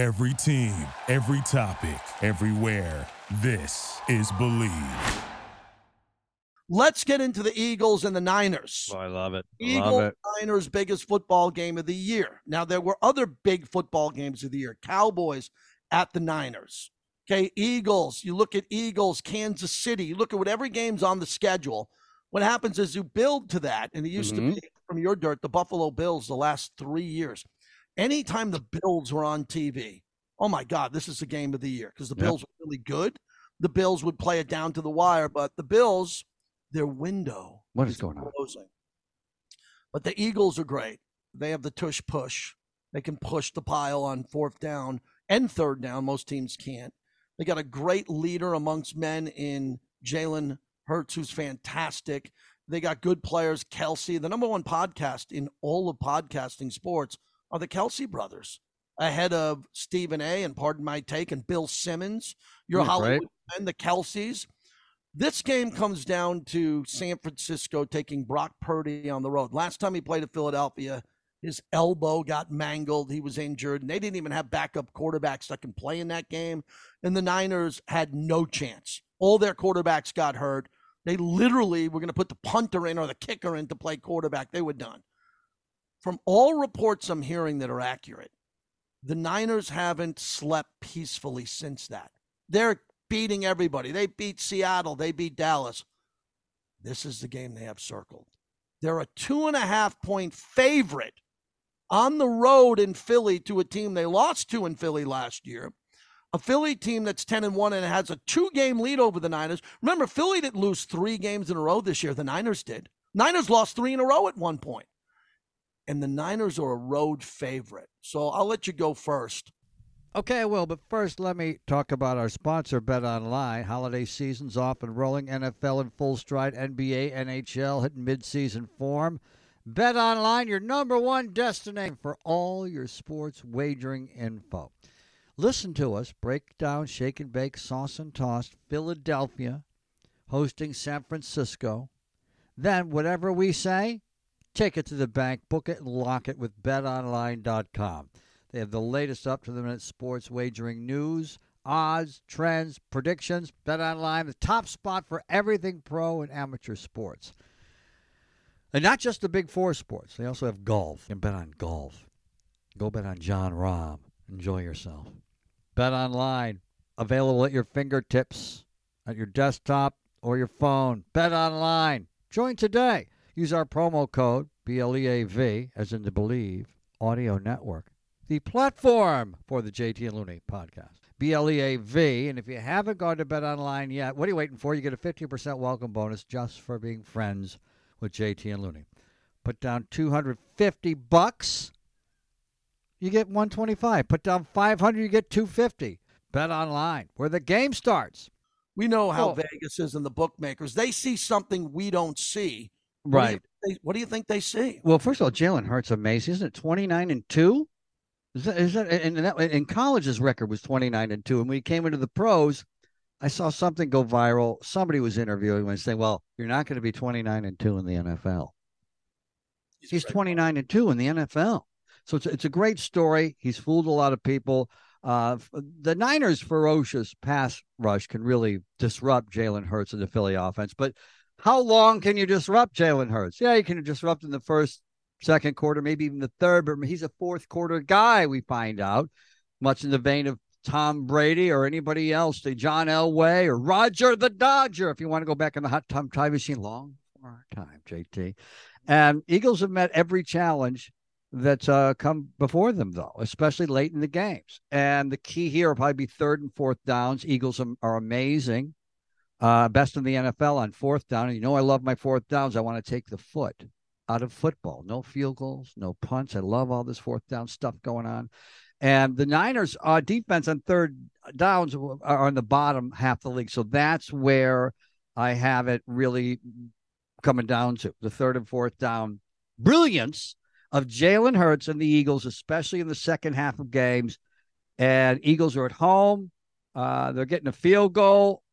Every team, every topic, everywhere. This is Believe. Let's get into the Eagles and the Niners. Oh, I love it. I Eagles love it. Niners biggest football game of the year. Now there were other big football games of the year. Cowboys at the Niners. Okay, Eagles. You look at Eagles, Kansas City. You look at what every game's on the schedule. What happens is you build to that, and it used Mhm. to be from your dirt, the Buffalo Bills, the last three years. Anytime the Bills were on TV, oh my God, this is the game of the year because the Yep. Bills were really good. The Bills would play it down to the wire, but the Bills, their window What is going on? closing. But the Eagles are great. They have the tush push. They can push the pile on fourth down and third down. Most teams can't. They got a great leader amongst men in Jalen Hurts, who's fantastic. They got good players. Kelce, the number one podcast in all of podcasting sports, are the Kelce brothers, ahead of Stephen A. and pardon my take, and Bill Simmons. Your Isn't Hollywood men, the Kelces. This game comes down to San Francisco taking Brock Purdy on the road. Last time he played at Philadelphia, his elbow got mangled. He was injured, and they didn't even have backup quarterbacks that can play in that game. And the Niners had no chance. All their quarterbacks got hurt. They literally were going to put the punter in or the kicker in to play quarterback. They were done. From all reports I'm hearing that are accurate, the Niners haven't slept peacefully since that. They're beating everybody. They beat Seattle. They beat Dallas. This is the game they have circled. They're a two and a half point favorite on the road in Philly to a team they lost to in Philly last year. A Philly team that's 10 and 1 and has a two game lead over the Niners. Remember, Philly didn't lose three games in a row this year. The Niners did. Niners lost three in a row at one point. And the Niners are a road favorite. So I'll let you go first. Okay, well, but first let me talk about our sponsor, Bet Online. Holiday season's off and rolling. NFL in full stride. NBA, NHL hitting midseason form. Bet Online, your number one destination for all your sports wagering info. Listen to us break down Shake and Bake, Sauce and Tossed, Philadelphia, hosting San Francisco. Then, whatever we say, take it to the bank, book it, and lock it with betonline.com. They have the latest up to the minute sports wagering news, odds, trends, predictions. BetOnline, the top spot for everything pro and amateur sports. And not just the big four sports. They also have golf. You can bet on golf. Go bet on Jon Rahm. Enjoy yourself. Bet online, available at your fingertips, at your desktop or your phone. Bet online. Join today. Use our promo code BLEAV, as in the believe, Audio Network, the platform for the JT and Looney podcast. BLEAV. And if you haven't gone to Bet Online yet, what are you waiting for? You get a 50% welcome bonus just for being friends with JT and Looney. Put down 250 bucks, you get 125. Put down 500, you get 250. Bet Online, where the game starts. We know how Vegas is and the bookmakers. They see something we don't see. What do you- they- what do you think they see? Well, first of all, Jalen Hurts amazing, isn't it? Twenty nine and two. Is that is that and that in college's record was twenty nine and two, and when he came into the pros, I saw something go viral. Somebody was interviewing him and saying, "Well, you're not going to be twenty nine and two in the NFL." He's great. twenty nine and two in the NFL, so it's it's a great story. He's fooled a lot of people. Uh, the Niners' ferocious pass rush can really disrupt Jalen Hurts and the Philly offense, but how long can you disrupt Jalen Hurts? Yeah, you can disrupt in the first, second quarter, maybe even the third, but he's a fourth quarter guy, we find out, much in the vein of Tom Brady or anybody else, the John Elway or Roger the Dodger, if you want to go back in the hot time time machine, long time, JT. And Eagles have met every challenge that's uh, come before them, though, especially late in the games. And the key here will probably be third and fourth downs. Eagles are amazing uh, best in the NFL on fourth down. And you know, I love my fourth downs. I want to take the foot out of football. No field goals, no punts. I love all this fourth down stuff going on. And the Niners' uh, defense on third downs are on the bottom half of the league. So that's where I have it really coming down to the third and fourth down brilliance of Jalen Hurts and the Eagles, especially in the second half of games. And Eagles are at home. Uh, they're getting a field goal uh,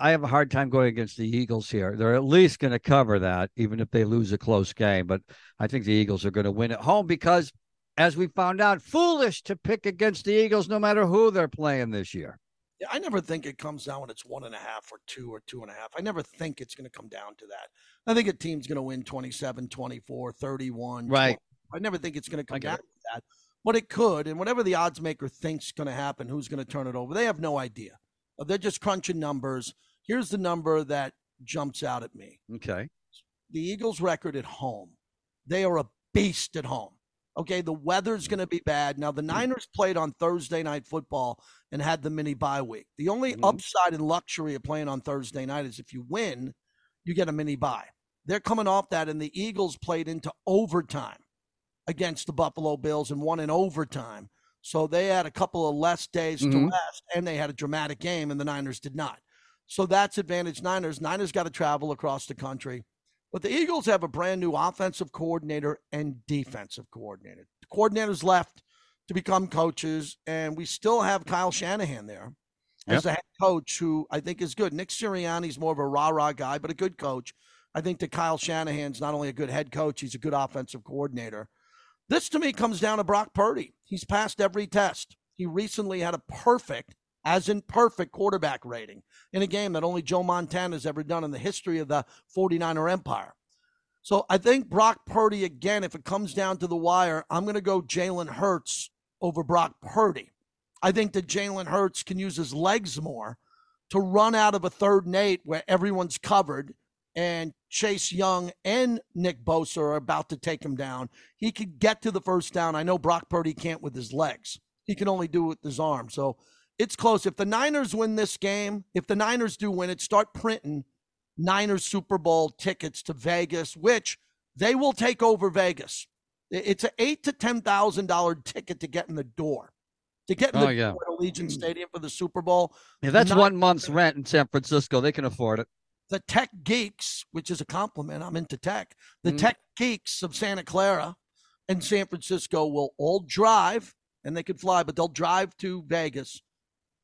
I have a hard time going against the Eagles here. They're at least going to cover that, even if they lose a close game. But I think the Eagles are going to win at home because as we found out, foolish to pick against the Eagles no matter who they're playing this year. Yeah, I never think it comes down when it's one and a half or two or two and a half. I never think it's going to come down to that. I think a team's going to win 27, 24, 31. Right. 20. I never think it's going to come down it. to that. But it could. And whatever the odds maker thinks is going to happen, who's going to turn it over, they have no idea. Uh, They're just crunching numbers. Here's the number that jumps out at me Okay. the Eagles' record at home. They are a beast at home. Okay, the weather's going to be bad. Now, the Niners played on Thursday night football and had the mini bye week. The only Mhm. upside and luxury of playing on Thursday night is if you win, you get a mini bye. They're coming off that, and the Eagles played into overtime against the Buffalo Bills and won in overtime. So they had a couple of less days to Mhm. rest, and they had a dramatic game, and the Niners did not. So that's advantage Niners. Niners got to travel across the country. But the Eagles have a brand new offensive coordinator and defensive coordinator. The coordinators left to become coaches, and we still have Kyle Shanahan there as the head coach, who I think is good. Nick Sirianni's more of a rah rah guy, but a good coach. I think that Kyle Shanahan's not only a good head coach, he's a good offensive coordinator. This to me comes down to Brock Purdy. He's passed every test. He recently had a perfect, as in perfect, quarterback rating in a game that only Joe Montana's ever done in the history of the 49er Empire. So I think Brock Purdy, again, if it comes down to the wire, I'm going to go Jalen Hurts over Brock Purdy. I think that Jalen Hurts can use his legs more to run out of a third and eight where everyone's covered and Chase Young and Nick Bosa are about to take him down. He could get to the first down. I know Brock Purdy can't with his legs. He can only do it with his arm. So it's close. If the Niners win this game, if the Niners do win it, start printing Niners Super Bowl tickets to Vegas, which they will take over Vegas. It's an eight to ten thousand dollar ticket to get in the door. To get in Oh, the yeah. Allegiant Stadium for the Super Bowl. If that's Not- one month's rent in San Francisco, they can afford it. The tech geeks, which is a compliment, I'm into tech, the Mhm. tech geeks of Santa Clara and San Francisco will all drive, and they could fly, but they'll drive to Vegas.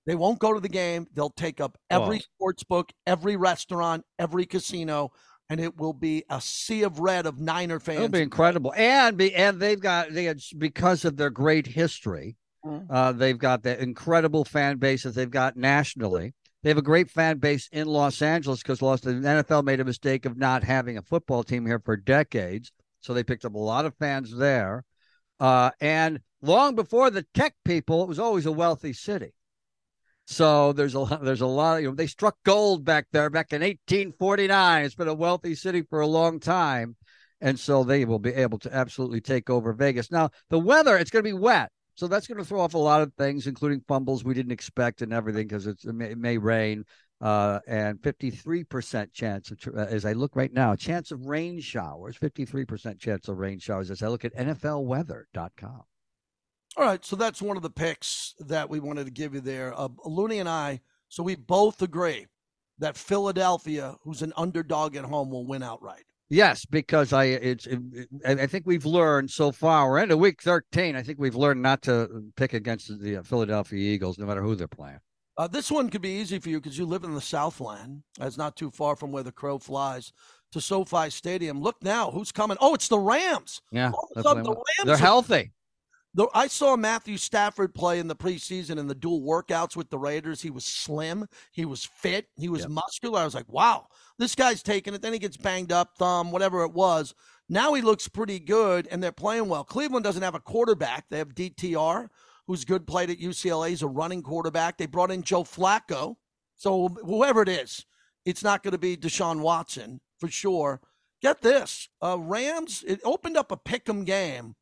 They won't go to the game. They'll take up every Oh. sports book, every restaurant, every casino, and it will be a sea of red of Niner fans. It'll be incredible, and be and they've got they had, because of their great history, Mhm. uh, they've got the incredible fan base that they've got nationally. They have a great fan base in Los Angeles because Los the NFL made a mistake of not having a football team here for decades, so they picked up a lot of fans there. Uh, and long before the tech people, it was always a wealthy city. So there's a lot, there's a lot. of, You know, they struck gold back there back in 1849. It's been a wealthy city for a long time, and so they will be able to absolutely take over Vegas. Now the weather, it's going to be wet, so that's going to throw off a lot of things, including fumbles we didn't expect and everything because it may, rain. Uh, and 53% chance of, uh, as I look right now, chance of rain showers, 53% chance of rain showers as I look at NFLweather.com. All right, so that's one of the picks that we wanted to give you there. Uh, Looney and I, so we both agree that Philadelphia, who's an underdog at home, will win outright. Yes, because I it's it, I think we've learned so far. We're into week thirteen. I think we've learned not to pick against the uh, Philadelphia Eagles, no matter who they're playing. Uh, this one could be easy for you because you live in the Southland. It's not too far from where the crow flies to SoFi Stadium. Look now, who's coming? Oh, it's the Rams. Yeah, All of a sudden, the. Rams they're are- healthy. The, I saw Matthew Stafford play in the preseason in the dual workouts with the Raiders. He was slim, he was fit, he was Yep. muscular. I was like, wow, this guy's taking it. Then he gets banged up, thumb, whatever it was. Now he looks pretty good, and they're playing well. Cleveland doesn't have a quarterback. They have DTR, who's good, played at UCLA. He's a running quarterback. They brought in Joe Flacco. So whoever it is, it's not going to be Deshaun Watson for sure. Get this, uh, Rams. It opened up a pick'em game.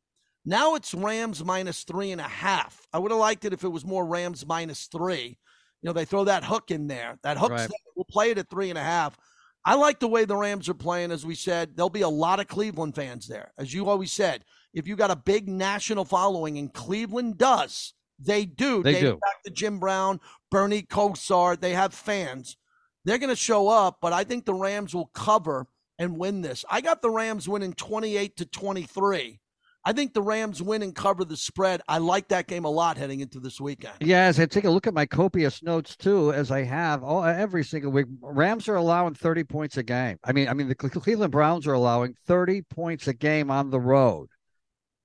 Now it's Rams minus three and a half. I would have liked it if it was more Rams minus three. You know, they throw that hook in there. That hook Right. We'll play it at three and a half. I like the way the Rams are playing. As we said, there'll be a lot of Cleveland fans there. As you always said, if you got a big national following, and Cleveland does, they do. They Dating do. Back to Jim Brown, Bernie Kosar, they have fans. They're going to show up, but I think the Rams will cover and win this. I got the Rams winning 28 to 23. I think the Rams win and cover the spread. I like that game a lot heading into this weekend. Yeah, as I take a look at my copious notes too, as I have all every single week, Rams are allowing thirty points a game. I mean, I mean the Cleveland Browns are allowing thirty points a game on the road.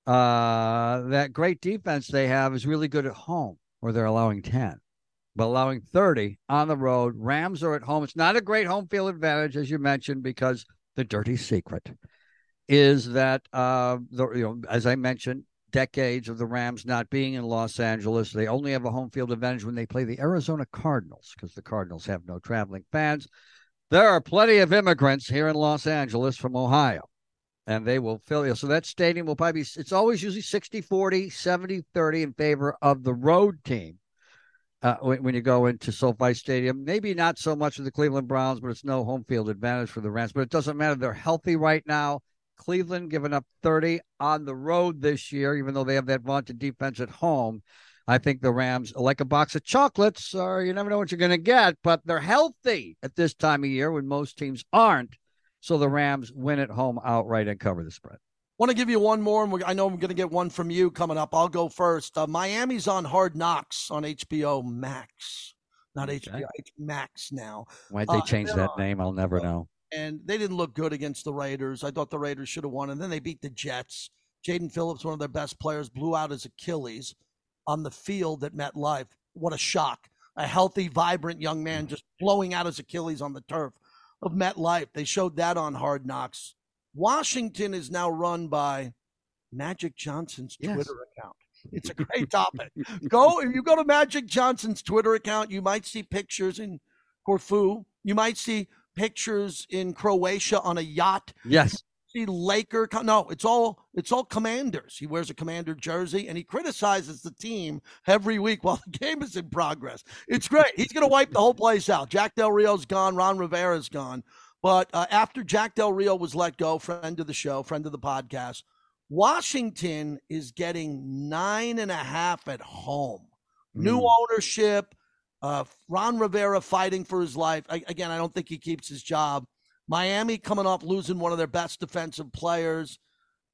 uh, that great defense they have is really good at home, where they're allowing 10, but allowing 30 on the road. Rams are at home. It's not a great home field advantage, as you mentioned, because the dirty secret is that, uh, the, you know, as I mentioned, decades of the Rams not being in Los Angeles. They only have a home field advantage when they play the Arizona Cardinals because the Cardinals have no traveling fans. There are plenty of immigrants here in Los Angeles from Ohio, and they will fill you. So that stadium will probably be, it's always usually 60 40, 70 30 in favor of the road team. Uh, when, when, you go into SoFi Stadium, maybe not so much with the Cleveland Browns, but it's no home field advantage for the Rams. But it doesn't matter; they're healthy right now. Cleveland giving up 30 on the road this year, even though they have that vaunted defense at home. I think the Rams, like a box of chocolates, or you never know what you're going to get, but they're healthy at this time of year when most teams aren't. So the Rams win at home outright and cover the spread. Want to give you one more, and I know I'm going to get one from you coming up. I'll go first. Uh, Miami's on Hard Knocks on HBO Max, not okay. HBO, Max now. Why'd they uh, change that name? I'll never know and they didn't look good against the Raiders. I thought the Raiders should have won, and then they beat the Jets. Jaelan Phillips, one of their best players, blew out his Achilles on the field at MetLife. What a shock! A healthy, vibrant young man mm-hmm. just blowing out his Achilles on the turf of MetLife. They showed that on Hard Knocks. Washington is now run by Magic Johnson's yes. Twitter account. It's a great topic. go if you go to Magic Johnson's Twitter account, you might see pictures in Corfu. You might see pictures in Croatia on a yacht. Yes. See Laker. No, it's all it's all commanders. He wears a commander jersey and he criticizes the team every week while the game is in progress. It's great. He's going to wipe the whole place out. Jack Del Rio's gone. Ron Rivera's gone. But uh, after Jack Del Rio was let go, friend of the show, friend of the podcast, Washington is getting nine and a half at home. Mm. New ownership, uh, Ron Rivera fighting for his life. I, again, I don't think he keeps his job. Miami coming off losing one of their best defensive players.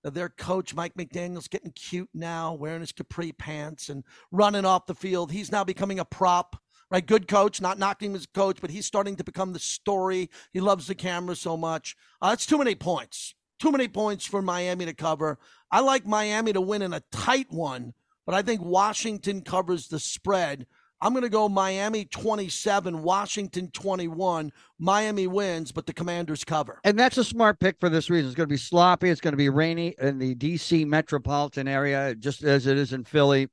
Uh, their coach, Mike McDaniel's, getting cute now, wearing his capri pants and running off the field. He's now becoming a prop, right? Good coach, not knocking him as coach, but he's starting to become the story. He loves the camera so much. Uh, it's too many points. Too many points for Miami to cover. I like Miami to win in a tight one, but I think Washington covers the spread. I'm going to go Miami 27, Washington 21. Miami wins, but the Commanders cover. And that's a smart pick for this reason. It's going to be sloppy. It's going to be rainy in the D.C. metropolitan area, just as it is in Philly.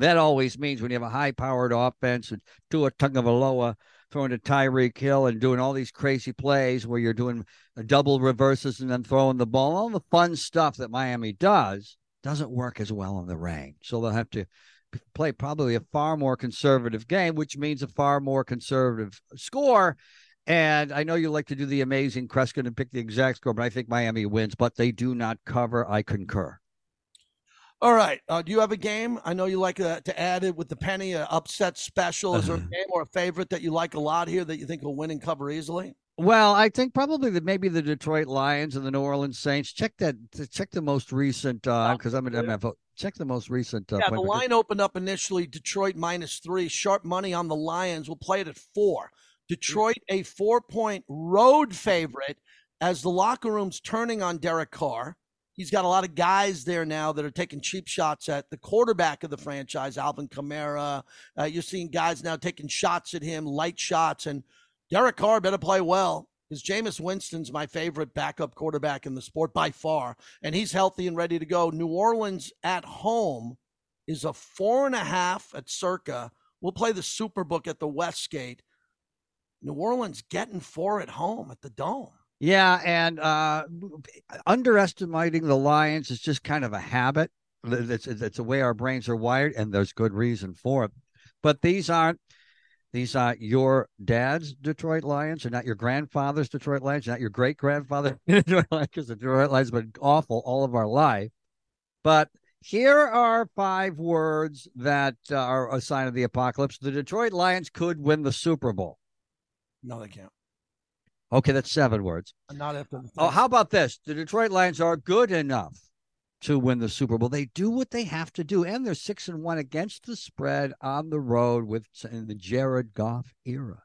That always means when you have a high powered offense and Tua Tagovailoa throwing to Tyreek Hill and doing all these crazy plays where you're doing double reverses and then throwing the ball, all the fun stuff that Miami does doesn't work as well in the rain. So they'll have to play probably a far more conservative game, which means a far more conservative score. And I know you like to do the amazing Kreskin and pick the exact score, but I think Miami wins, but they do not cover. I concur. All right. Uh, do you have a game? I know you like uh, to add it with the penny, uh, upset special. Is there a game or a favorite that you like a lot here that you think will win and cover easily? Well, I think probably that maybe the Detroit Lions and the New Orleans Saints. Check that. Check the most recent because uh, I'm an MFO. Check the most recent. Uh, yeah, the line opened up initially Detroit minus three. Sharp money on the Lions. We'll play it at four. Detroit a four point road favorite as the locker room's turning on Derek Carr. He's got a lot of guys there now that are taking cheap shots at the quarterback of the franchise, Alvin Kamara. Uh, you're seeing guys now taking shots at him, light shots, and Derek Carr better play well because Jameis Winston's my favorite backup quarterback in the sport by far, and he's healthy and ready to go. New Orleans at home is a four and a half at circa. We'll play the Superbook at the Westgate. New Orleans getting four at home at the Dome. Yeah, and uh, underestimating the Lions is just kind of a habit. It's, it's the way our brains are wired, and there's good reason for it. But these aren't these are your dad's Detroit Lions, or not your grandfather's Detroit Lions, not your great grandfather Detroit Lions, because the Detroit Lions have been awful all of our life. But here are five words that uh, are a sign of the apocalypse. The Detroit Lions could win the Super Bowl. No, they can't. Okay, that's seven words. Not after. Oh, how about this? The Detroit Lions are good enough to win the Super Bowl. They do what they have to do, and they're six and one against the spread on the road with in the Jared Goff era.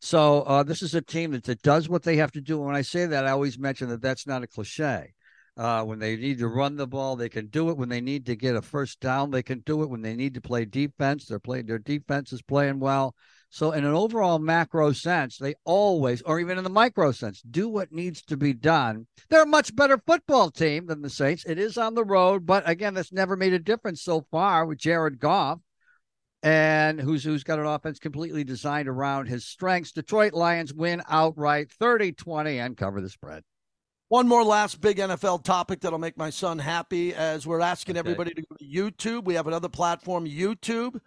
So uh, this is a team that, that does what they have to do. And when I say that, I always mention that that's not a cliche. Uh, when they need to run the ball, they can do it. When they need to get a first down, they can do it. When they need to play defense, they're playing. Their defense is playing well. So, in an overall macro sense, they always, or even in the micro sense, do what needs to be done. They're a much better football team than the Saints. It is on the road, but again, that's never made a difference so far with Jared Goff, and who's who's got an offense completely designed around his strengths. Detroit Lions win outright, 30-20, and cover the spread. One more last big NFL topic that'll make my son happy as we're asking okay. everybody to go to YouTube. We have another platform, YouTube.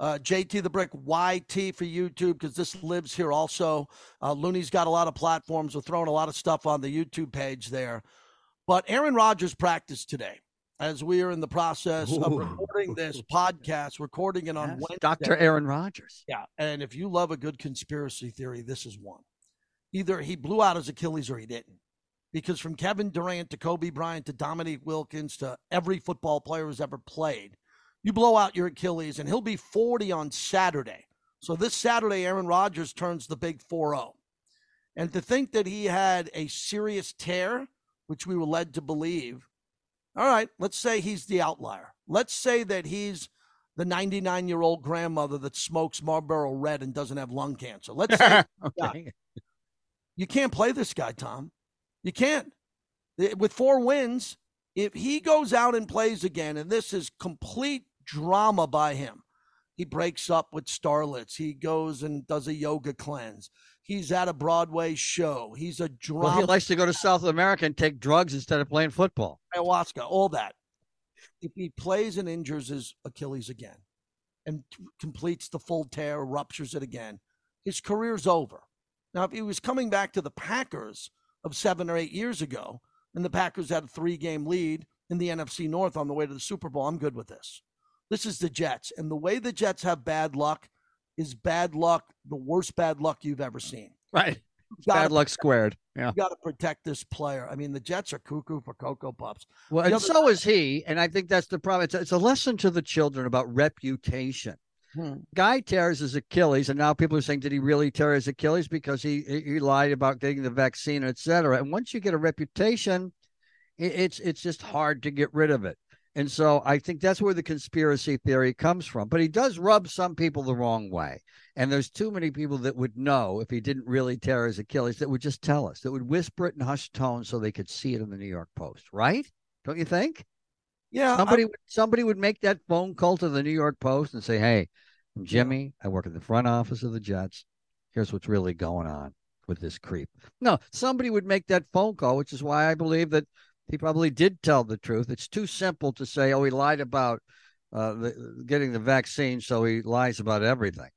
Uh, JT the Brick YT for YouTube because this lives here also. Uh, Looney's got a lot of platforms. We're throwing a lot of stuff on the YouTube page there. But Aaron Rodgers practiced today as we are in the process Ooh. of recording this podcast, recording it on yes, Wednesday. Dr. Aaron Rodgers. Yeah. And if you love a good conspiracy theory, this is one. Either he blew out his Achilles or he didn't because from Kevin Durant to Kobe Bryant to Dominique Wilkins to every football player who's ever played, you blow out your Achilles, and he'll be 40 on Saturday. So this Saturday, Aaron Rodgers turns the big 4 0. And to think that he had a serious tear, which we were led to believe, all right, let's say he's the outlier. Let's say that he's the 99 year old grandmother that smokes Marlboro Red and doesn't have lung cancer. Let's say okay. you can't play this guy, Tom. You can't. With four wins, if he goes out and plays again, and this is complete drama by him, he breaks up with starlets. He goes and does a yoga cleanse. He's at a Broadway show. He's a drama. Well, he likes to go to South America and take drugs instead of playing football. Ayahuasca, all that. If he plays and injures his Achilles again and completes the full tear, ruptures it again, his career's over. Now, if he was coming back to the Packers, of seven or eight years ago, and the Packers had a three game lead in the NFC North on the way to the Super Bowl. I'm good with this. This is the Jets. And the way the Jets have bad luck is bad luck, the worst bad luck you've ever seen. Right. Bad luck squared. Yeah. You got to protect this player. I mean, the Jets are cuckoo for Cocoa Puffs. Well, and so is he. And I think that's the problem. It's a, it's a lesson to the children about reputation. Hmm. Guy tears his Achilles, and now people are saying, did he really tear his Achilles because he he lied about getting the vaccine, et cetera? And once you get a reputation, it's it's just hard to get rid of it. And so I think that's where the conspiracy theory comes from. But he does rub some people the wrong way. And there's too many people that would know if he didn't really tear his Achilles that would just tell us, that would whisper it in hushed tones so they could see it in the New York Post, right? Don't you think? Yeah. Somebody I, somebody would make that phone call to the New York Post and say, "Hey, I'm Jimmy. I work in the front office of the Jets. Here's what's really going on with this creep." No, somebody would make that phone call, which is why I believe that he probably did tell the truth. It's too simple to say, "Oh, he lied about uh, the, getting the vaccine, so he lies about everything."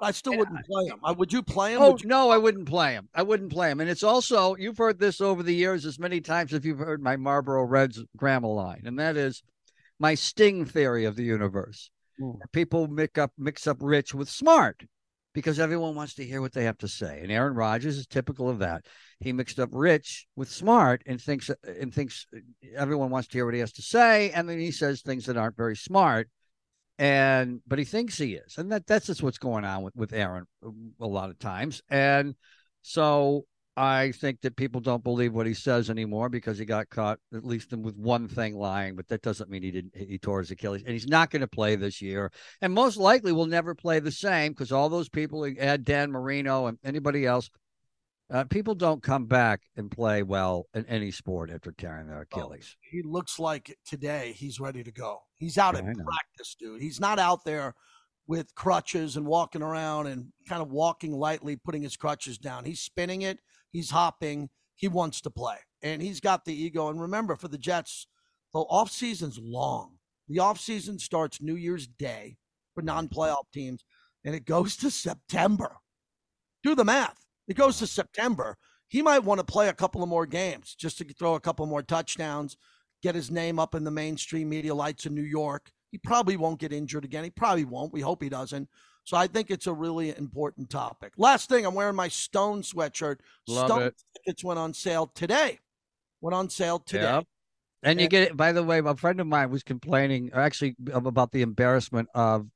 I still wouldn't play him. I, would you play him? Oh you- no, I wouldn't play him. I wouldn't play him. And it's also you've heard this over the years as many times as you've heard my Marlboro Reds grandma line, and that is my sting theory of the universe. Mm. People mix up mix up rich with smart because everyone wants to hear what they have to say. And Aaron Rodgers is typical of that. He mixed up rich with smart and thinks and thinks everyone wants to hear what he has to say, and then he says things that aren't very smart and but he thinks he is, and that that's just what's going on with with Aaron a lot of times, and so I think that people don't believe what he says anymore because he got caught at least with one thing lying, but that doesn't mean he didn't he tore his Achilles, and he's not going to play this year, and most likely will never play the same because all those people, add Dan Marino and anybody else, uh, people don't come back and play well in any sport after tearing their Achilles. Oh, he looks like today he's ready to go. He's out yeah, in practice, dude. He's not out there with crutches and walking around and kind of walking lightly, putting his crutches down. He's spinning it. He's hopping. He wants to play, and he's got the ego. And remember, for the Jets, the off season's long. The off season starts New Year's Day for non-playoff teams, and it goes to September. Do the math it goes to September. He might want to play a couple of more games just to throw a couple more touchdowns, get his name up in the mainstream media lights in New York. He probably won't get injured again. He probably won't. We hope he doesn't. So I think it's a really important topic. Last thing, I'm wearing my Stone sweatshirt. Love Stone it. tickets went on sale today. Went on sale today. Yep. And you get it. By the way, a friend of mine was complaining, actually, about the embarrassment of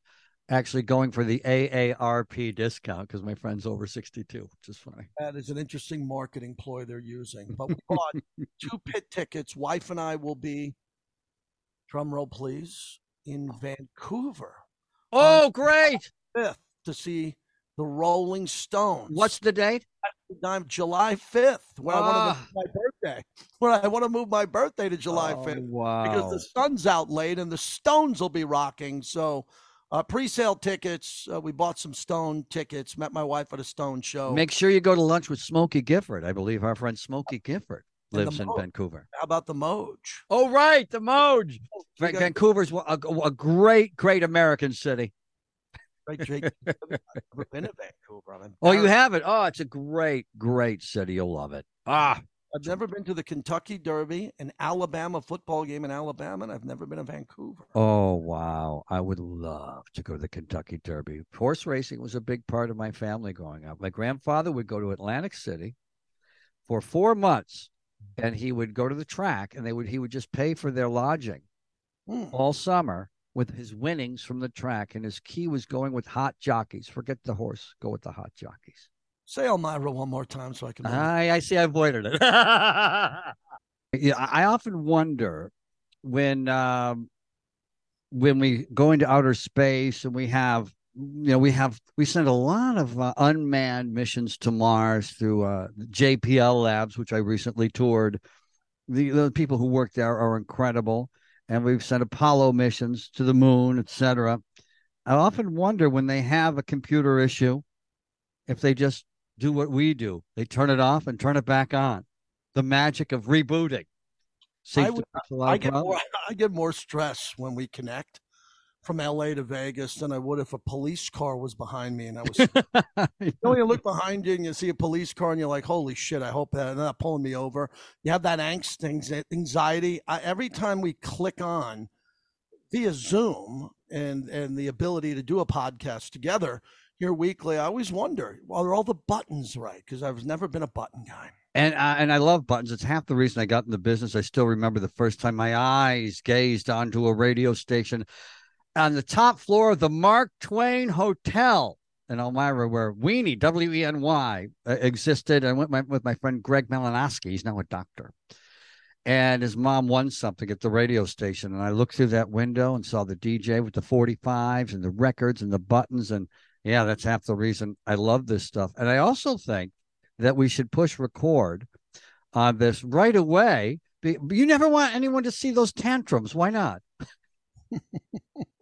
actually going for the AARP discount because my friend's over 62, which is funny. That is an interesting marketing ploy they're using. But we bought two pit tickets. Wife and I will be, drum roll please, in oh. Vancouver. Oh, great. 5th to see the Rolling Stones. What's the date? I'm July 5th when I want to Ah. move my birthday. When I want to move my birthday to July Oh, 5th Wow. because the sun's out late and the Stones will be rocking. So, uh, pre-sale tickets. Uh, we bought some Stone tickets. Met my wife at a Stone show. Make sure you go to lunch with Smokey Gifford. I believe our friend Smokey Gifford lives in Moj. Vancouver. How about the Moj? Oh, right. The Moj. We Va- got Vancouver's a, a great, great American city. Jake. I've been to Vancouver. I'm Oh, you have it. Oh, it's a great, great city. You'll love it. Ah, I've never been to the Kentucky Derby, an Alabama football game in Alabama, and I've never been to Vancouver. oh, wow. I would love to go to the Kentucky Derby. Horse racing was a big part of my family growing up. My grandfather would go to Atlantic City for four months, and he would go to the track, and they would he would just pay for their lodging Hmm. all summer with his winnings from the track, and his key was going with hot jockeys. Forget the horse, go with the hot jockeys. Say Elmira one more time so I can. I, I see. I avoided it. yeah, I often wonder when um, when we go into outer space and we have you know we have we send a lot of uh, unmanned missions to Mars through uh, JPL Labs, which I recently toured. The, the people who work there are incredible, and we've sent Apollo missions to the moon, etc. I often wonder when they have a computer issue if they just do what we do. They turn it off and turn it back on. The magic of rebooting. Seems to would- fix a lot I get more. I get more stress when we connect from LA to Vegas than I would if a police car was behind me and I was. you know, you look behind you and you see a police car and you're like, "Holy shit! I hope that they're not pulling me over." You have that angst, anxiety. I, every time we click on via Zoom and and the ability to do a podcast together here weekly, I always wonder, are all the buttons right? Because I've never been a button guy. And uh, and I love buttons. It's half the reason I got in the business. I still remember the first time my eyes gazed onto a radio station on the top floor of the Mark Twain Hotel in Elmira, where Weenie W E N Y uh, existed. I went with my friend Greg Malinowski. He's now a doctor. And his mom won something at the radio station. And I looked through that window and saw the DJ with the 45s and the records and the buttons. And yeah, that's half the reason I love this stuff. And I also think that we should push record on this right away. You never want anyone to see those tantrums. Why not?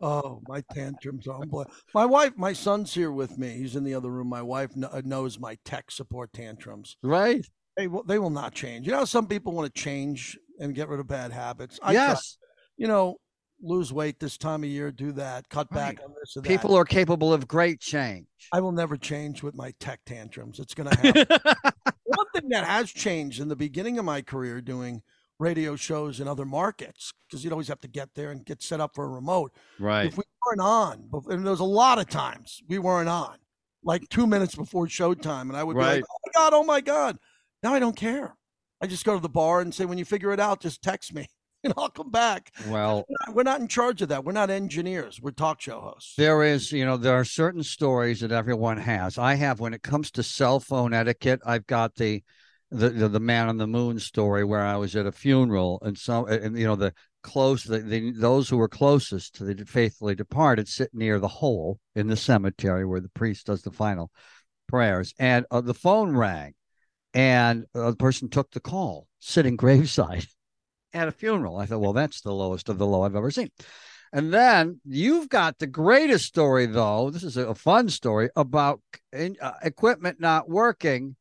Oh, my tantrums are unbelievable. My wife, my son's here with me. He's in the other room. My wife uh, knows my tech support tantrums. Right? They will, they will not change. You know, some people want to change and get rid of bad habits. I try- yes. you know, lose weight this time of year, do that, cut back on this or that. People are capable of great change. I will never change with my tech tantrums. It's going to happen. One thing that has changed in the beginning of my career doing radio shows in other markets, because you'd always have to get there and get set up for a remote. right. If we weren't on, and there was a lot of times we weren't on, like two minutes before showtime, and I would be like, "Oh my god, oh my god!" Now I don't care. I just go to the bar and say, "When you figure it out, just text me, and I'll come back." Well, We're not- We're not in charge of that. We're not engineers. We're talk show hosts. there is, you know, there are certain stories that everyone has. I have when it comes to cell phone etiquette, I've got the the the, the man on the moon story where I was at a funeral and some and you know the close the, the those who were closest to the faithfully departed sit near the hole in the cemetery where the priest does the final prayers and uh, the phone rang and uh, the person took the call sitting graveside at a funeral. I thought, well, that's the lowest of the low I've ever seen. And then you've got the greatest story, though. This is a, a fun story about in, uh, equipment not working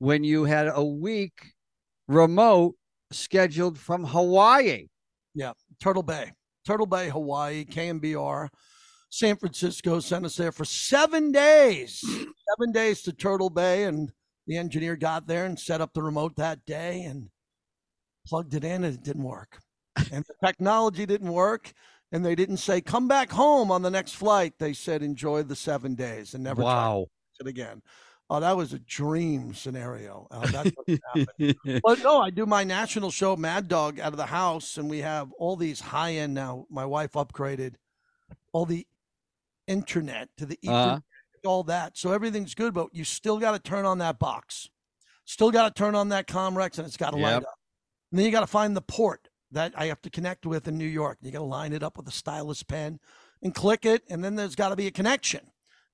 when you had a week remote scheduled from Hawaii. Yeah, Turtle Bay, Turtle Bay, Hawaii, KNBR, San Francisco sent us there for seven days. seven days to Turtle Bay, and the engineer got there and set up the remote that day and plugged it in, and it didn't work. And the technology didn't work. And they didn't say, come back home on the next flight. They said, enjoy the seven days and never try wow. it again. Oh, that was a dream scenario. Uh, that's what happened. But no, I do my national show, Mad Dog, out of the house, and we have all these high end now. My wife upgraded all the internet, to the Ethernet, Uh-huh. all that. So everything's good, but you still got to turn on that box. Still got to turn on that Comrex and it's got to light up. And then you got to find the port that I have to connect with in New York. You got to line it up with a stylus pen and click it. And then there's got to be a connection.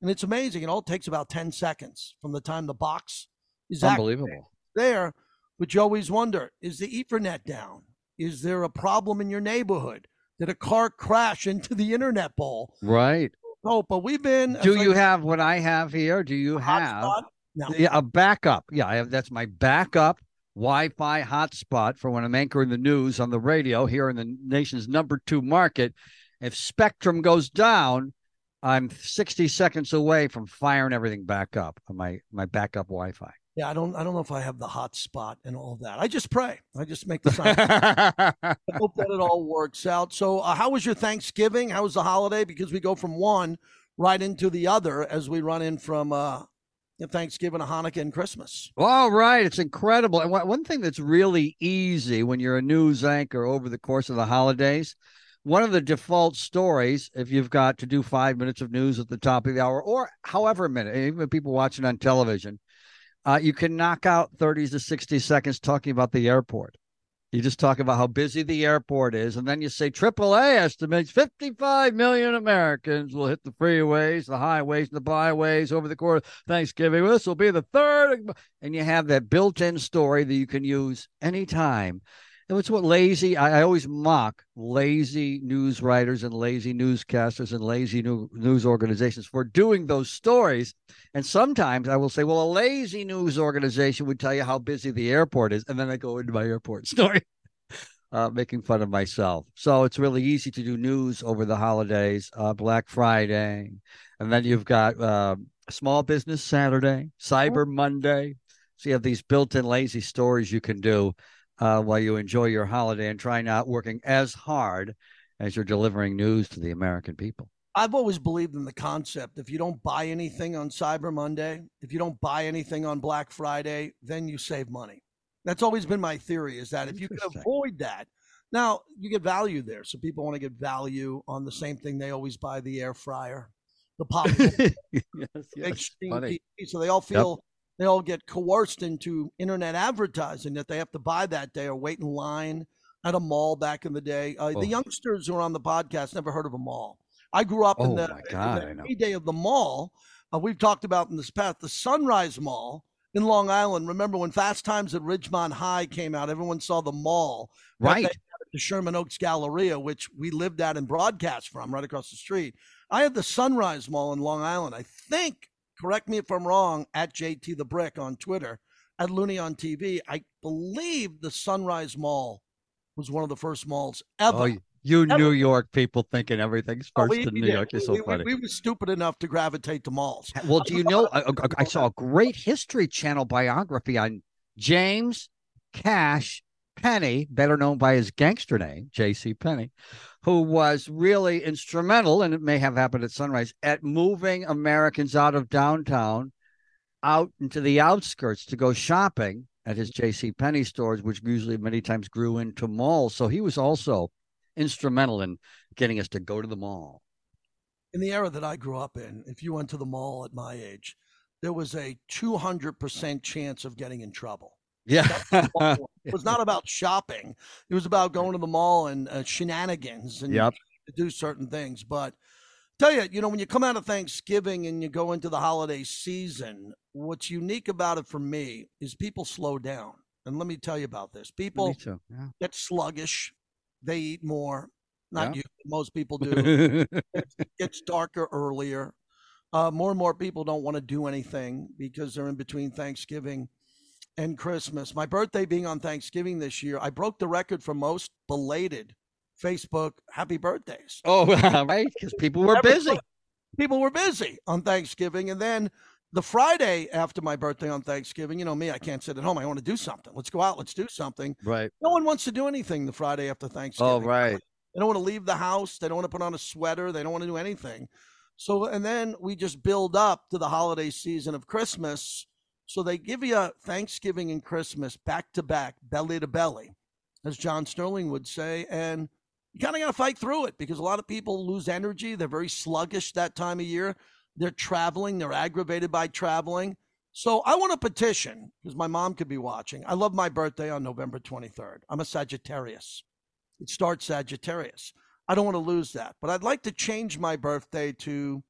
And it's amazing. It all takes about 10 seconds from the time the box is Unbelievable. there. But you always wonder is the Ethernet down? Is there a problem in your neighborhood? Did a car crash into the internet pole? Right. Oh, but we've been. Do you like have what I have here? Do you have. No. yeah, a backup? Yeah, I have, that's my backup Wi-Fi hotspot for when I'm anchoring the news on the radio here in the nation's number two market. If Spectrum goes down, I'm 60 seconds away from firing everything back up on my my backup Wi-Fi. Yeah, I don't. I don't know if I have the hotspot and all that. I just pray. I just make the sign. I hope that it all works out. So, uh, how was your Thanksgiving? How was the holiday? Because we go from one right into the other as we run in from uh, Thanksgiving, Hanukkah, and Christmas. All right, it's incredible. And one one thing that's really easy when you're a news anchor over the course of the holidays, one of the default stories, if you've got to do five minutes of news at the top of the hour, or however minute, even people watching on television, uh, you can knock out 30 to 60 seconds talking about the airport. You just talk about how busy the airport is, and then you say AAA estimates 55 million Americans will hit the freeways, the highways, the byways over the course of Thanksgiving. This will be the third, and you have that built-in story that you can use anytime. And it's what lazy. I, I always mock lazy news writers and lazy newscasters and lazy new, news organizations for doing those stories. And sometimes I will say, well, a lazy news organization would tell you how busy the airport is, and then I go into my airport story, uh, making fun of myself. So it's really easy to do news over the holidays, uh, Black Friday, and then you've got uh, Small Business Saturday, Cyber Monday. So you have these built-in lazy stories you can do uh, while you enjoy your holiday and try not working as hard as you're delivering news to the American people. I've always believed in the concept if you don't buy anything on Cyber Monday, if you don't buy anything on Black Friday, then you save money. That's always been my theory is that if you can avoid that, now you get value there. So people want to get value on the same thing they always buy the air fryer, the pop, yes, yes, funny. TV. So they all feel they all get coerced into internet advertising that they have to buy that day or wait in line at a mall back in the day. Uh, Oh. The youngsters who are on the podcast never heard of a mall. I grew up in Oh the, my God, in the heyday of the mall. Uh, we've talked about in this past the Sunrise Mall in Long Island. Remember when Fast Times at Ridgemont High came out? Everyone saw the mall Right. at the Sherman Oaks Galleria, which we lived at and broadcast from right across the street. I had the Sunrise Mall in Long Island. I think, correct me if I'm wrong, at JT the Brick on Twitter, at Looney on TV. I believe the Sunrise Mall was one of the first malls ever. Oh, you- Ever. New York people thinking everything's Oh, first we- in New did. York. We- so we, funny. We, we were stupid enough to gravitate to malls. Well, do you know? I- I saw a great History Channel biography on James Cash Penney, better known by his gangster name, J.C. Penney, who was really instrumental, and it may have happened at Sunrise, at moving Americans out of downtown out into the outskirts to go shopping at his J.C. Penney stores, which usually many times grew into malls. So he was also instrumental in getting us to go to the mall. in the era that I grew up in, if you went to the mall at my age, there was a 200% chance of getting in trouble. Yeah. It was not about shopping. It was about going to the mall and uh, shenanigans and Yep. to do certain things. But tell you, you know, when you come out of Thanksgiving and you go into the holiday season, what's unique about it for me is people slow down. And let me tell you about this. People Yeah. get sluggish. They eat more. Not Yeah. you. Most people do it gets darker earlier. Uh, more and more people don't want to do anything because they're in between Thanksgiving and Christmas. My birthday being on Thanksgiving this year, I broke the record for most belated Facebook happy birthdays. oh, right. Because people were busy. People were busy on Thanksgiving. And then the Friday after my birthday on Thanksgiving, you know me, I can't sit at home. I want to do something. Let's go out. Let's do something. Right. No one wants to do anything the Friday after Thanksgiving. Oh, right. They don't want to leave the house. They don't want to put on a sweater. They don't want to do anything. So, and then we just build up to the holiday season of Christmas. So they give you Thanksgiving and Christmas back to back, belly to belly, as John Sterling would say. And you kind of got to fight through it because a lot of people lose energy. They're very sluggish that time of year. They're traveling, they're aggravated by traveling. So I want to petition because my mom could be watching. I love my birthday on November 23rd. I'm a Sagittarius. It starts Sagittarius. I don't want to lose that, but I'd like to change my birthday to,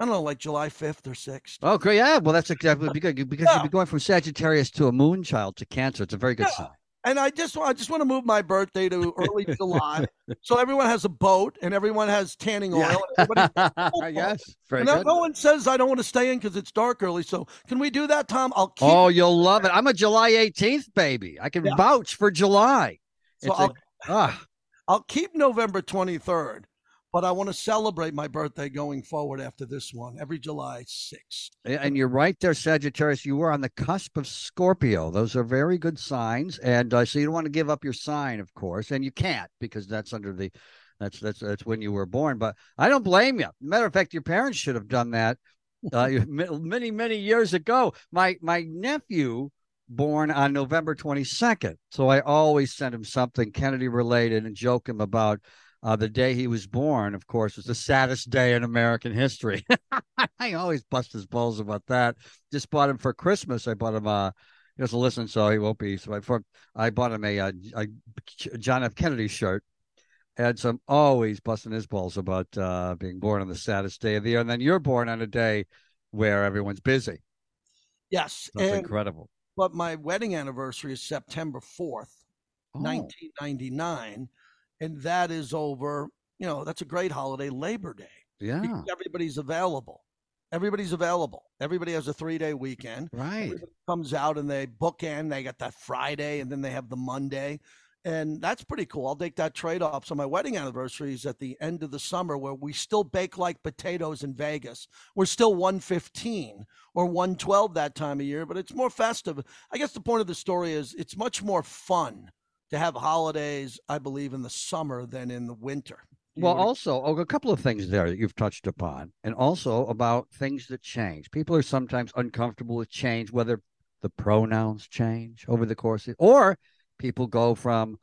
I don't know, like July 5th or 6th. Oh, great. Yeah. Well, that's exactly because Yeah. you'd be going from Sagittarius to a moon child to Cancer. It's a very good Yeah. sign. And I just I just want to move my birthday to early July, so everyone has a boat and everyone has tanning oil. Yes. Very and no, good. no one says I don't want to stay in because it's dark early. So can we do that, Tom? I'll keep. Oh, you'll love it. I'm a July 18th baby. I can Yeah. vouch for July. so It's a- I'll, ah, I'll keep November 23rd, but I want to celebrate my birthday going forward after this one every July 6th. and you're right there, Sagittarius. You were on the cusp of Scorpio. Those are very good signs, and uh, so you don't want to give up your sign, of course, and you can't because that's under the that's that's that's when you were born. But I don't blame you. Matter of fact, your parents should have done that uh, many many years ago. My my nephew born on November 22nd, so I always send him something Kennedy related and joke him about. Uh, the day he was born, of course, was the saddest day in American history. I always bust his balls about that. Just bought him for Christmas. I bought him a. He doesn't listen, so he won't be. So I, for, I bought him a, a, a John F. Kennedy shirt. And so I'm always busting his balls about uh, being born on the saddest day of the year. And then you're born on a day where everyone's busy. Yes, That's and incredible. but my wedding anniversary is September 4th, Oh, 1999, and that is over. You know, that's a great holiday, Labor Day. yeah, because everybody's available. Everybody's available. Everybody has a three day weekend. right. Everybody comes out and they bookend. They got that Friday and then they have the Monday. And that's pretty cool. I'll take that trade off. So my wedding anniversary is at the end of the summer where we still bake like potatoes in Vegas. We're still 115 or 112 that time of year, but it's more festive. I guess the point of the story is it's much more fun to have holidays, I believe, in the summer than in the winter. You Well, also oh, a couple of things there that you've touched upon, and also about things that change. People are sometimes uncomfortable with change, whether the pronouns change over the course, of, or people go from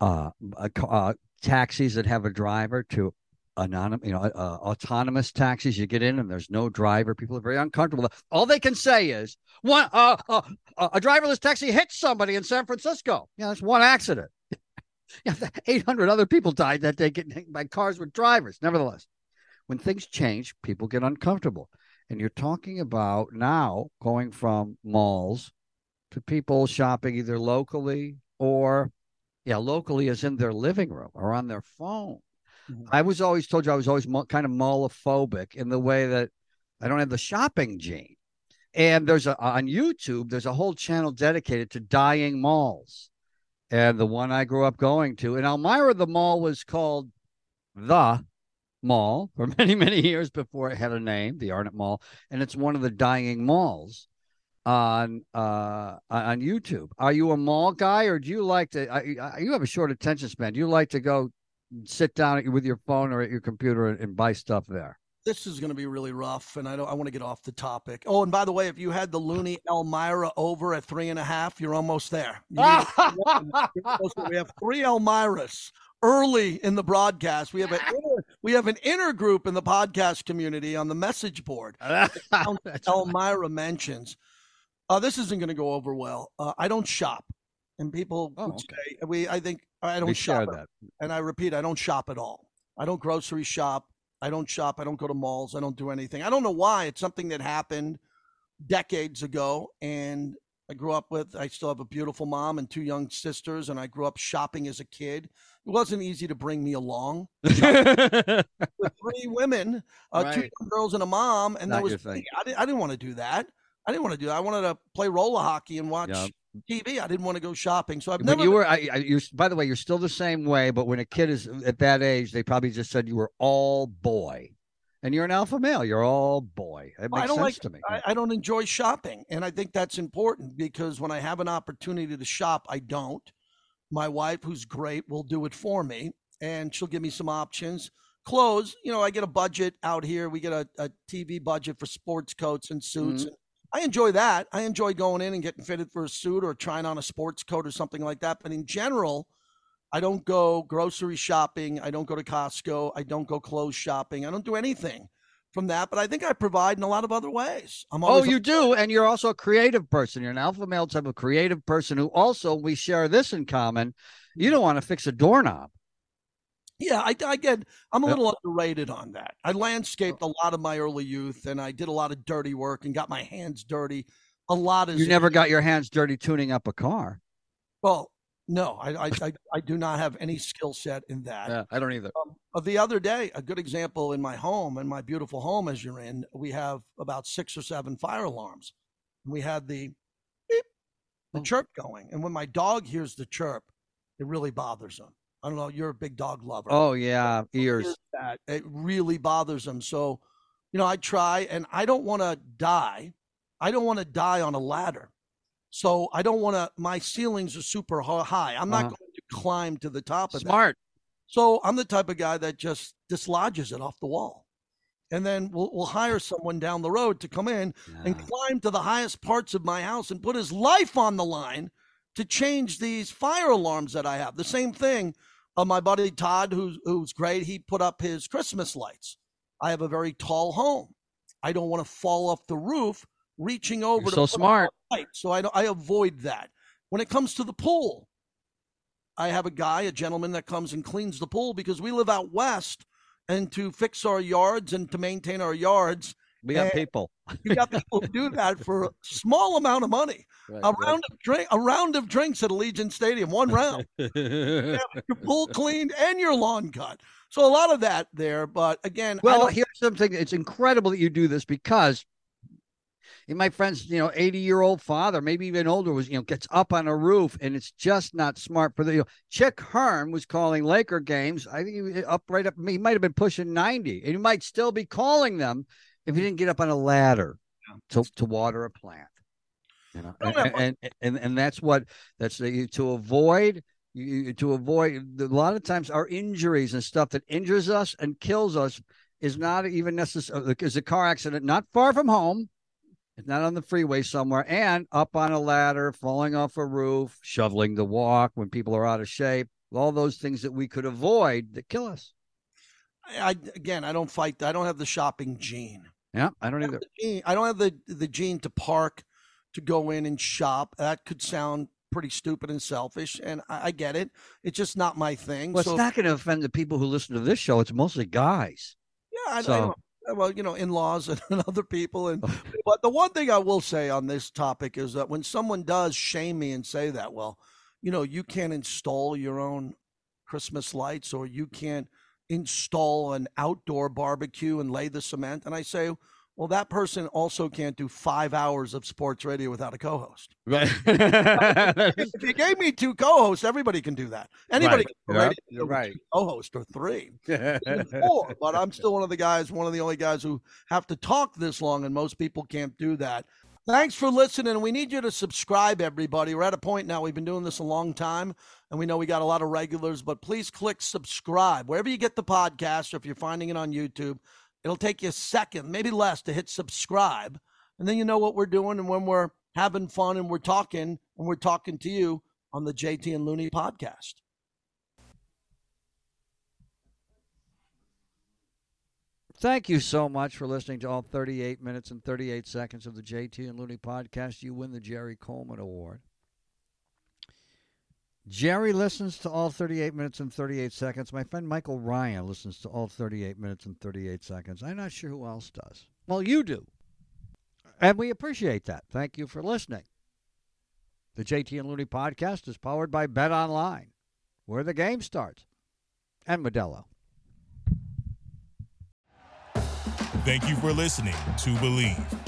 uh, uh, taxis that have a driver to anonymous, you know, uh, autonomous taxis. You get in and there's no driver. People are very uncomfortable. All they can say is one uh, uh, uh, a driverless taxi hit somebody in San Francisco. Yeah, that's one accident. Yeah, 800 other people died that day getting hit by cars with drivers. Nevertheless, when things change, people get uncomfortable. And you're talking about now going from malls to people shopping either locally or, yeah, locally as in their living room or on their phone. Mhm. I was always told you I was always mo- kind of mallophobic in the way that I don't have the shopping gene. And there's a on YouTube, there's a whole channel dedicated to dying malls. And the one I grew up going to in Elmira, the mall was called the Mall for many, many years before it had a name, the Arnot Mall, and it's one of the dying malls on uh on YouTube. Are you a mall guy, or do you like to? I, you have a short attention span. Do you like to go sit down with your phone or at your computer and, and buy stuff there? This is going to be really rough, and I don't. I want to get off the topic. Oh, and by the way, if you had the Looney Elmira over at three and a half, you're almost there. You need- you're almost there. we have three Elmiras early in the broadcast. We have an inner, we have an inner group in the podcast community on the message board. Elmira mentions. Uh, this isn't going to go over well. Uh, I don't shop, and people Oh, okay. say we. I think I don't we shop. share at that. and I repeat, I don't shop at all. I don't grocery shop. I don't shop. I don't go to malls. I don't do anything. I don't know why. It's something that happened decades ago. And I grew up with, I still have a beautiful mom and two young sisters. And I grew up shopping as a kid. It wasn't easy to bring me along with three women, uh, two Right. young girls and a mom. And Not there was. I, didn't, I didn't want to do that. I didn't want to do that. I wanted to play roller hockey and watch Yep. TV. I didn't want to go shopping. So I've when never you were, I, I, you're, by the way, you're still the same way. But when a kid is at that age, they probably just said you were all boy, and you're an alpha male. You're all boy. It Well, I makes don't sense like- to me. I, I don't enjoy shopping. And I think that's important because when I have an opportunity to shop, I don't. My wife, who's great, will do it for me and she'll give me some options. Clothes, you know, I get a budget out here. We get a, a TV budget for sports coats and suits. Mhm. And I enjoy that. I enjoy going in and getting fitted for a suit or trying on a sports coat or something like that. But in general, I don't go grocery shopping. I don't go to Costco. I don't go clothes shopping. I don't do anything from that, but I think I provide in a lot of other ways. I'm oh, you do, and you're also a creative person. You're an alpha male type of creative person who also we share this in common. You mm. don't want to fix a doorknob. Yeah, I, I get. I'm a little underrated on that. I landscaped a lot of my early youth, and I did a lot of dirty work and got my hands dirty. A lot of you never got your hands dirty tuning up a car. Well, no, I I, I, I do not have any skill set in that. Yeah, I don't either. Um, the other day, a good example in my home, in my beautiful home as you're in, we have about six or seven fire alarms. and We had the beep, the oh. chirp going, and when my dog hears the chirp, it really bothers him. I don't know. You're a big dog lover. Oh yeah, ears. That it really bothers them. So, you know, I try, and I don't want to die. I don't want to die on a ladder. So I don't want to. My ceilings are super high. I'm not uh-huh. going to climb to the top of Smart. That. So I'm the type of guy that just dislodges it off the wall, and then we'll we'll hire someone down the road to come in yeah. and climb to the highest parts of my house and put his life on the line to change these fire alarms that I have. The same thing uh, my buddy Todd, who's who's great, he put up his Christmas lights. I have a very tall home. I don't want to fall off the roof reaching over You're to so smart. Light, so I I avoid that. When it comes to the pool, I have a guy, a gentleman that comes and cleans the pool because we live out west, and to fix our yards and to maintain our yards, we got eh, people. you got people who do that for a small amount of money. Right, a round of drink, a round of drinks at Allegiant Stadium, one round. you your pool cleaned and your lawn cut. So a lot of that there, but again, well, here's something. It's incredible that you do this because my friend's, you know, 80 year old father, maybe even older, was, you know, gets up on a roof and it's just not smart for the, you know, Chick Hearn was calling Laker games. I think he up right up, he might have been pushing 90 and he might still be calling them if you didn't get up on a ladder to, to water a plant. You know, and, and, and, and that's what that's the, to avoid you, to avoid a lot of times our injuries and stuff that injures us and kills us is not even necessary because uh, a car accident not far from home it's not on the freeway somewhere and up on a ladder falling off a roof shoveling the walk when people are out of shape all those things that we could avoid that kill us I, again i don't fight i don't have the shopping gene yeah, I don't either. I don't have the the gene to park to go in and shop. That could sound pretty stupid and selfish, and I, I get it. It's just not my thing. Well, so, it's not going to offend the people who listen to this show. It's mostly guys. Yeah, I, so. I uh, well, you know, in-laws and, and other people, and oh. but the one thing I will say on this topic is that when someone does shame me and say that, well, you know, you can't install your own Christmas lights, or you can't install an outdoor barbecue and lay the cement. And I say, well, that person also can't do five hours of sports radio without a co-host. Right. if you gave me two co-hosts, everybody can do that. Anybody right. can do right. co-host or three, four. But I'm still one of the guys, one of the only guys who have to talk this long, and most people can't do that. Thanks for listening. We need you to subscribe, everybody. We're at a point now. We've been doing this a long time, and we know we got a lot of regulars, but please click subscribe wherever you get the podcast, or if you're finding it on YouTube. It'll take you a second, maybe less, to hit subscribe. And then you know what we're doing. And when we're having fun and we're talking, and we're talking to you on the JT and Looney podcast. Thank you so much for listening to all 38 minutes and 38 seconds of the JT and Looney podcast. You win the Jerry Coleman Award. Jerry listens to all 38 minutes and 38 seconds. My friend Michael Ryan listens to all 38 minutes and 38 seconds. I'm not sure who else does. Well, you do. And we appreciate that. Thank you for listening. The JT and Looney podcast is powered by Bet Online, where the game starts, and Modelo. Thank you for listening to Bleav.